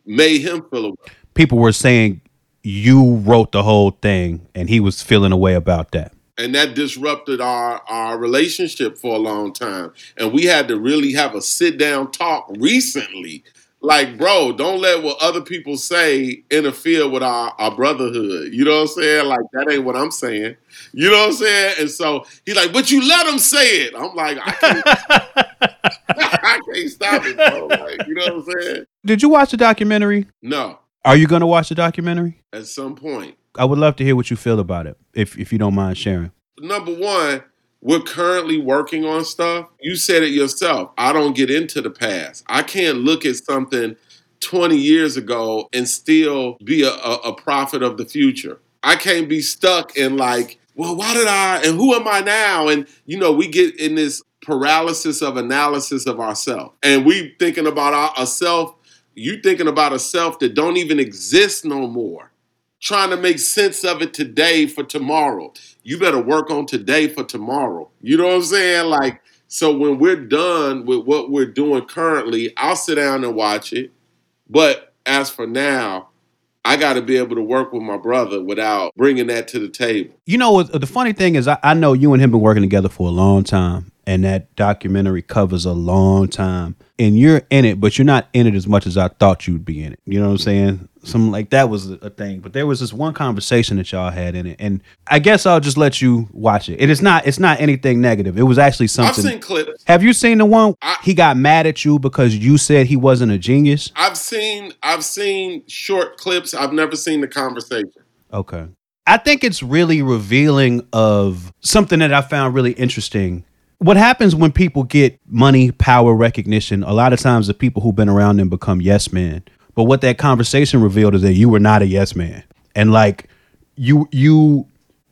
made him feel away. People were saying you wrote the whole thing and he was feeling a way about that. And that disrupted our our relationship for a long time. And we had to really have a sit down talk recently. Like bro don't let what other people say interfere with our, our brotherhood. You know what i'm saying? Like that ain't what i'm saying. You know what i'm saying? And so he's like but you let him say it. I'm like i can't, I can't stop it bro. Like, you know what i'm saying? Did you watch the documentary? no. Are you going to watch the documentary? at some point I would love to hear what you feel about it, if if you don't mind sharing. number one, we're currently working on stuff. You said it yourself. I don't get into the past. I can't look at something 20 years ago and still be a, a, a prophet of the future. I can't be stuck in like, well, why did I and who am I now? And you know, we get in this paralysis of analysis of ourselves. And we thinking about our, a self, you thinking about a self that don't even exist no more trying to make sense of it today for tomorrow. You better work on today for tomorrow. You know what I'm saying? Like, so when we're done with what we're doing currently, I'll sit down and watch it. But as for now, I got to be able to work with my brother without bringing that to the table. You know, what- the funny thing is, I, I know you and him been working together for a long time, and that documentary covers a long time. And you're in it, but you're not in it as much as I thought you'd be in it. You know what I'm saying? Something like that was a thing. But there was this one conversation that y'all had in it, and I guess I'll just let you watch it. It is not. It's not anything negative. It was actually something. I've seen clips. Have you seen the one he got mad at you because you said he wasn't a genius? I've seen I've seen short clips. I've never seen the conversation. Okay. I think it's really revealing of something that I found really interesting. What happens when people get money, power, recognition? A lot of times the people who've been around them become yes men. But what that conversation revealed is that you were not a yes man. And like you you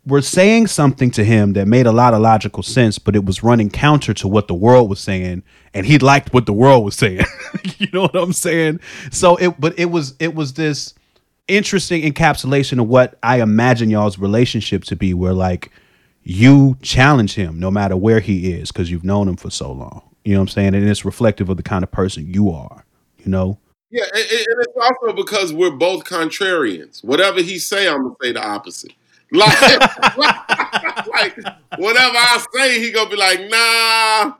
were saying something to him that made a lot of logical sense, but it was running counter to what the world was saying, and he liked what the world was saying. you know what I'm saying? So it but it was it was this interesting encapsulation of what I imagine y'all's relationship to be, where like you challenge him no matter where he is because you've known him for so long. You know what I'm saying? And it's reflective of the kind of person you are. You know? Yeah, and, and it's also because we're both contrarians. Whatever he say, I'm gonna say the opposite. Like, like whatever I say, he gonna be like, nah.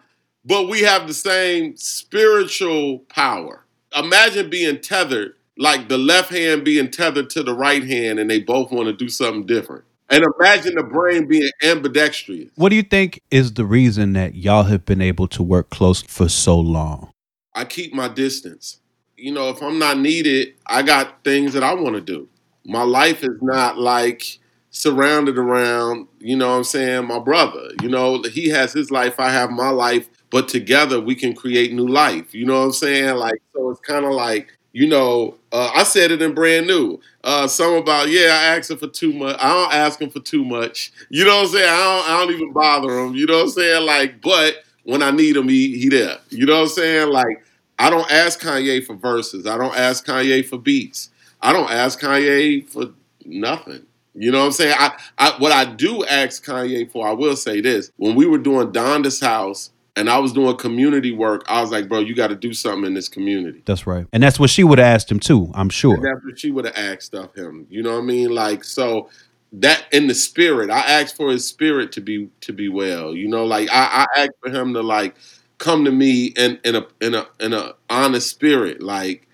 But we have the same spiritual power. Imagine being tethered, like the left hand being tethered to the right hand, and they both want to do something different. And imagine the brain being ambidextrous. What do you think is the reason that y'all have been able to work close for so long? I keep my distance. You know, if I'm not needed, I got things that I want to do. My life is not like surrounded around, you know what I'm saying, my brother. You know, he has his life, I have my life, but together we can create new life. You know what I'm saying? Like, so it's kind of like, you know, uh, I said it in brand new. Uh, something about, yeah, I ask him for too much. I don't ask him for too much. You know what I'm saying? I don't, I don't even bother him. You know what I'm saying? Like, but when I need him, he, he there. You know what I'm saying? Like, I don't ask Kanye for verses. I don't ask Kanye for beats. I don't ask Kanye for nothing. You know what I'm saying? I, I what I do ask Kanye for, I will say this. When we were doing Donda's house and I was doing community work, I was like, bro, you got to do something in this community. That's right. And that's what she would have asked him too, I'm And sure. that's what she would have asked of him. You know what I mean? Like so that in the spirit, I asked for his spirit to be to be well. You know, like I, I asked for him to like come to me in in a in a in a honest spirit, like,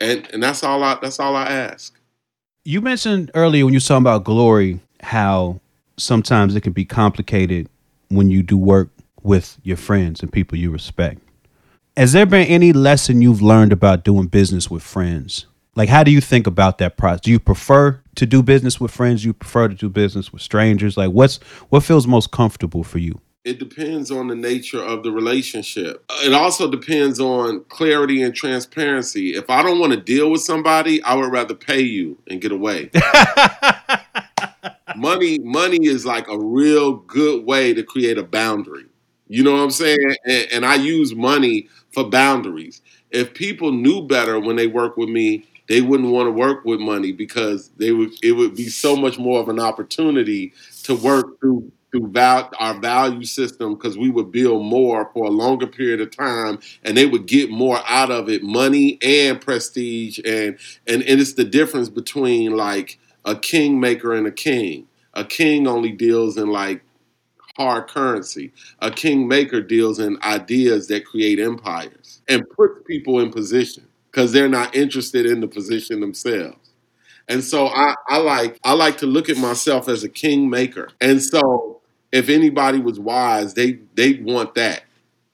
and and that's all I that's all I ask. You mentioned earlier when you were talking about glory how sometimes it can be complicated when you do work with your friends and people you respect. Has there been any lesson you've learned about doing business with friends? Like, how do you think about that process? Do you prefer to do business with friends? Do you prefer to do business with strangers? Like, what's what feels most comfortable for you? It depends on the nature of the relationship. It also depends on clarity and transparency. If I don't want to deal with somebody, I would rather pay you and get away. money, money is like a real good way to create a boundary. You know what I'm saying? And, and I use money for boundaries. If people knew better when they work with me, they wouldn't want to work with money because they would it would be so much more of an opportunity to work through through val- our value system because we would build more for a longer period of time and they would get more out of it money and prestige and and, and it's the difference between like a kingmaker and a king a king only deals in like hard currency a kingmaker deals in ideas that create empires and puts people in position because they're not interested in the position themselves and so I, I like I like to look at myself as a kingmaker. And so if anybody was wise, they they want that.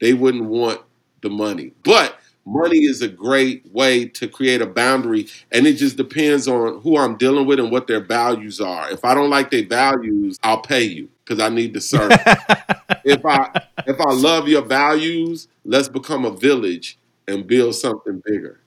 They wouldn't want the money. But money is a great way to create a boundary and it just depends on who I'm dealing with and what their values are. If I don't like their values, I'll pay you because I need to serve. if I if I love your values, let's become a village and build something bigger.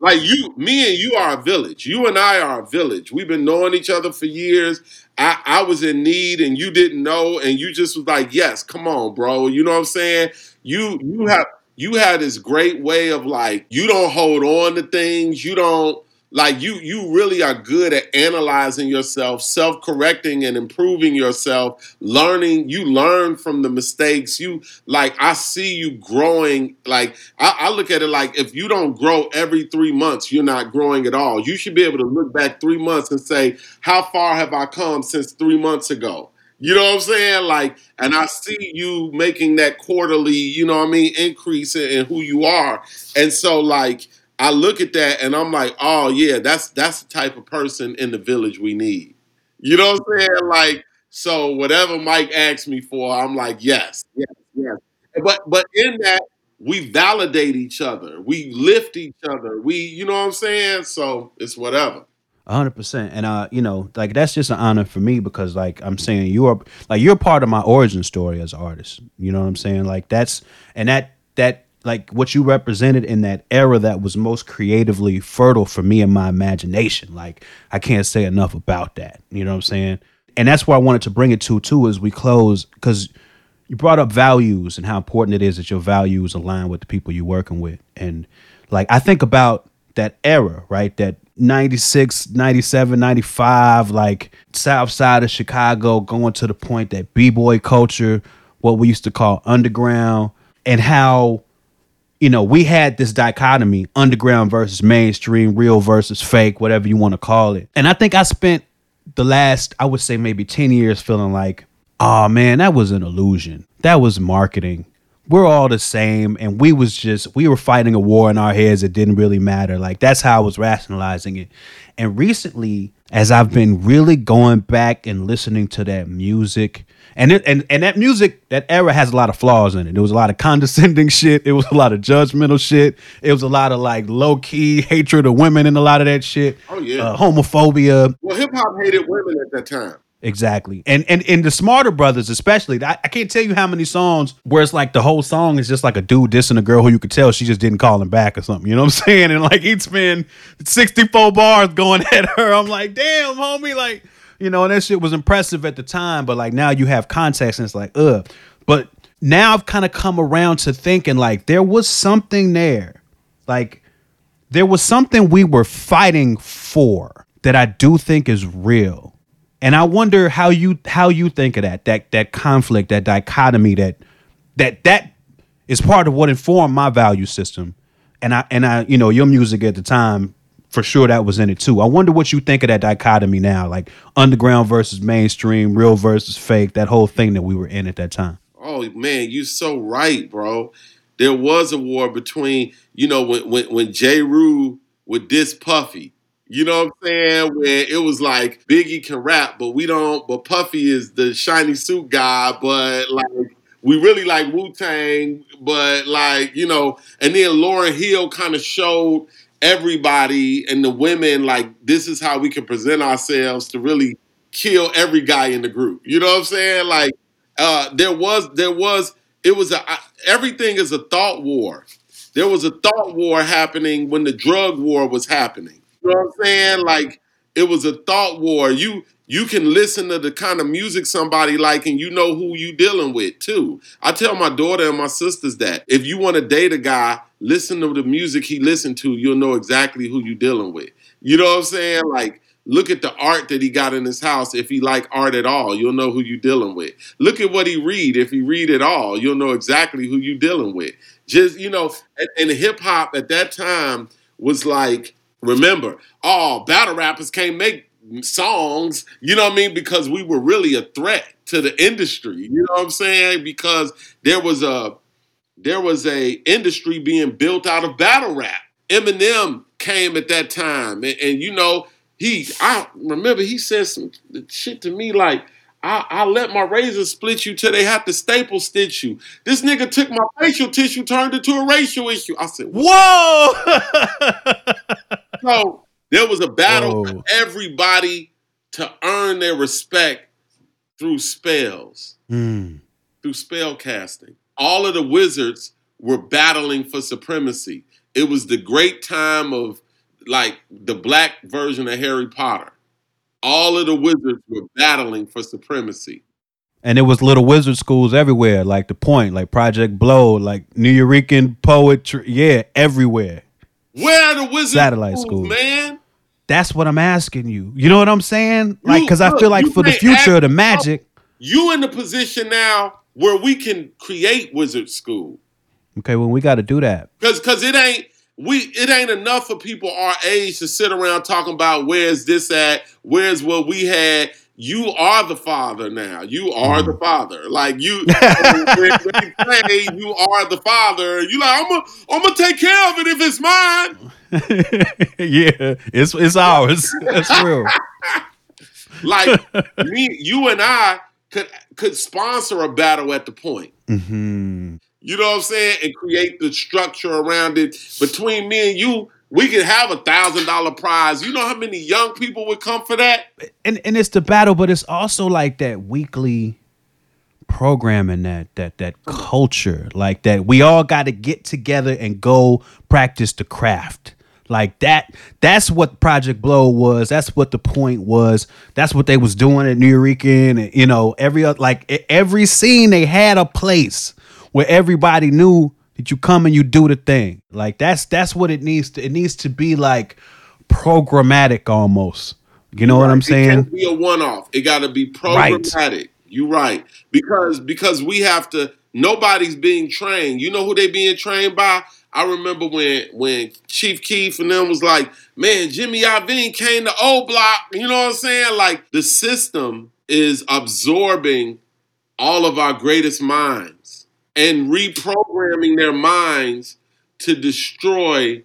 Like you, me and you are a village. You and I are a village. We've been knowing each other for years. I, I was in need and you didn't know, and you just was like, yes, come on, bro. You know what I'm saying? You you have you had this great way of like, you don't hold on to things, you don't like you you really are good at analyzing yourself self-correcting and improving yourself learning. You learn from the mistakes. You like i see you growing. Like I, I, look at it like if you don't grow every three months you're not growing at all. You should be able to look back three months and say how far have i come since three months ago? You know what I'm saying? Like, and I see you making that quarterly, you know what I mean, increase in, in who you are. And so, like, I look at that and I'm like, oh yeah, that's that's the type of person in the village we need. You know what I'm saying? Like, so whatever Mike asks me for, I'm like, yes, yes, yes. But but in that, we validate each other, we lift each other, we, you know what I'm saying? So it's whatever. A hundred percent, and uh, you know, like that's just an honor for me because, like, I'm saying you are like you're part of my origin story as an artist. You know what I'm saying? Like that's and that that like what you represented in that era that was most creatively fertile for me and my imagination. Like I can't say enough about that. You know what I'm saying? And that's where I wanted to bring it to too as we close because you brought up values and how important it is that your values align with the people you're working with. And like I think about that era, right? That 96, 97, 95, like south side of Chicago, going to the point that B-boy culture, what we used to call underground, and how you know, we had this dichotomy underground versus mainstream, real versus fake, whatever you want to call it. And I think I spent the last, I would say maybe 10 years feeling like, oh man, that was an illusion. That was marketing. We're all the same. And we was just, we were fighting a war in our heads. It didn't really matter. Like that's how I was rationalizing it. And recently, as I've been really going back and listening to that music, and it, and and that music, that era has a lot of flaws in it. There was a lot of condescending shit. It was a lot of judgmental shit. It was a lot of like low key hatred of women and a lot of that shit. Oh yeah, uh, homophobia. Well, hip hop hated women at that time. Exactly. And and and the smarter brothers, especially, I, I, can't tell you how many songs where it's like the whole song is just like a dude dissing a girl who you could tell she just didn't call him back or something. You know what I'm saying? And like he'd spend 64 bars going at her. I'm like, damn, homie, like you know, and that shit was impressive at the time, but like now you have context and it's like, ugh. But now I've kind of come around to thinking like there was something there. Like there was something we were fighting for that I do think is real. And I wonder how you how you think of that, that that conflict, that dichotomy, that that that is part of what informed my value system. And I and I, you know, your music at the time for sure that was in it too. I wonder what you think of that dichotomy now, like underground versus mainstream, real versus fake, that whole thing that we were in at that time. Oh man, you're so right, bro. There was a war between, you know, when when, when Jeru would diss Puffy. You know what I'm saying? Where it was like Biggie can rap, but we don't. But Puffy is the shiny suit guy, but like we really like Wu Tang, but like you know. And then Lauryn Hill kind of showed everybody and the women like this is how we can present ourselves to really kill every guy in the group. You know what I'm saying? Like uh, there was there was it was a everything is a thought war. There was a thought war happening when the drug war was happening. You know what I'm saying? Like it was a thought war. You you can listen to the kind of music somebody like and you know who you dealing with too. I tell my daughter and my sisters that if you want to date a guy, listen to the music he listened to, you'll know exactly who you dealing with. You know what I'm saying? Like look at the art that he got in his house. If he like art at all, you'll know who you dealing with. Look at what he read. If he read at all, you'll know exactly who you dealing with. Just you know, and, and hip hop at that time was like, remember, oh, battle rappers can't make songs. You know what I mean? Because we were really a threat to the industry. You know what I'm saying? Because there was a there was a industry being built out of battle rap. Eminem came at that time, and, and you know he. I remember he said some shit to me like. I, I let my razor split you till they have to staple stitch you. This nigga took my facial tissue, turned it to a racial issue. I said, Whoa! so there was a battle Whoa. for everybody to earn their respect through spells, Hmm. through spell casting. All of the wizards were battling for supremacy. It was the great time of like the black version of Harry Potter. All of the wizards were battling for supremacy. And there was little wizard schools everywhere, like the Point, like Project Blowed, like New Eurekan poetry. Yeah, everywhere. Where are the wizard Satellite schools, schools. man? That's what I'm asking you. You know what I'm saying? Like, because I feel like for the future of the magic. You in the position now where we can create wizard school. Okay, well, we got to do that. Cause cause it ain't we it ain't enough for people our age to sit around talking about where's this at, where's what we had. You are the father now. You are the father. Like you when, when you say you are the father, you like, I'm gonna I'm gonna take care of it if it's mine. yeah, it's it's ours. That's real. Like me, you and I could could sponsor a battle at the point. hmm You know what I'm saying? And create the structure around it. Between me and you, we could have a thousand dollar prize. You know how many young people would come for that? And and it's the battle, but it's also like that weekly programming that that that culture, like that we all got to get together and go practice the craft. Like that, that's what Project Blowed was. That's what the point was. That's what they was doing at Nuyorican. And, you know, every like every scene they had a place where everybody knew that you come and you do the thing. Like that's that's what it needs to. It needs to be like programmatic almost. You know what I'm saying? It can't be a one off. It got to be programmatic. You right because because we have to. Nobody's being trained. You know who they being trained by? I remember when when Chief Keef and them was like, man, Jimmy Iovine came to O Block. You know what I'm saying? Like the system is absorbing all of our greatest minds and reprogramming their minds to destroy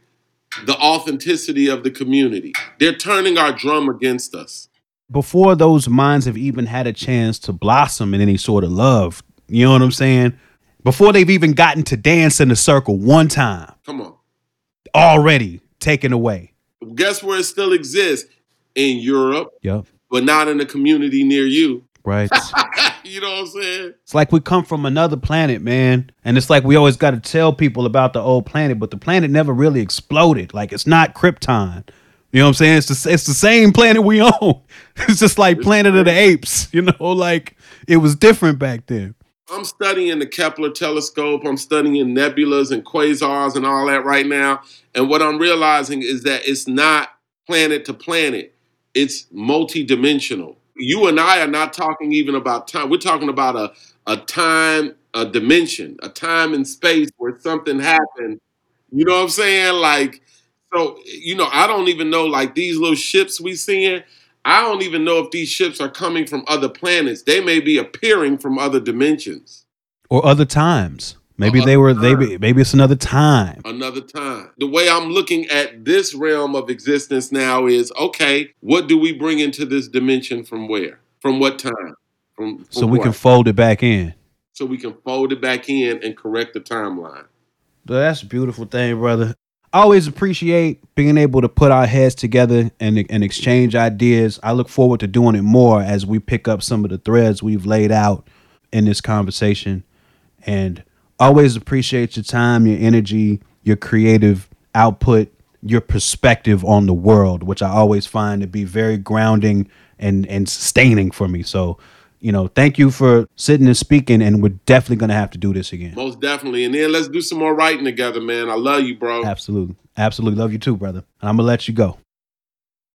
the authenticity of the community. They're turning our drum against us. before those minds have even had a chance to blossom in any sort of love. You know what I'm saying? Before they've even gotten to dance in a circle one time, Come on. already taken away. Guess where it still exists? In Europe, Yep. but not in a community near you. Right. you know what I'm saying? it's like we come from another planet, man. And it's like we always got to tell people about the old planet, but the planet never really exploded. Like it's not Krypton. You know what I'm saying? It's the, it's the same planet we own. It's just like Planet of the Apes. You know, like it was different back then. I'm studying the Kepler telescope. I'm studying nebulas and quasars and all that right now. And what I'm realizing is that it's not planet to planet, it's multidimensional. You and I are not talking even about time. We're talking about a, a time, a dimension, a time and space where something happened. You know what I'm saying? Like, so, you know, I don't even know, like these little ships we seeing, I don't even know if these ships are coming from other planets. They may be appearing from other dimensions. Or other times. Maybe they were maybe maybe it's another time. another time. The way I'm looking at this realm of existence now is okay, what do we bring into this dimension from where? From what time? From, So we what? can fold it back in. so we can fold it back in and correct the timeline. That's a beautiful thing, brother. I always appreciate being able to put our heads together and, and exchange ideas. I look forward to doing it more as we pick up some of the threads we've laid out in this conversation. And always appreciate your time, your energy, your creative output, your perspective on the world, which I always find to be very grounding and, and sustaining for me. So, you know, thank you for sitting and speaking. And we're definitely going to have to do this again. Most definitely. And then let's do some more writing together, man. I love you, bro. Absolutely. Absolutely. Love you too, brother. And I'm going to let you go.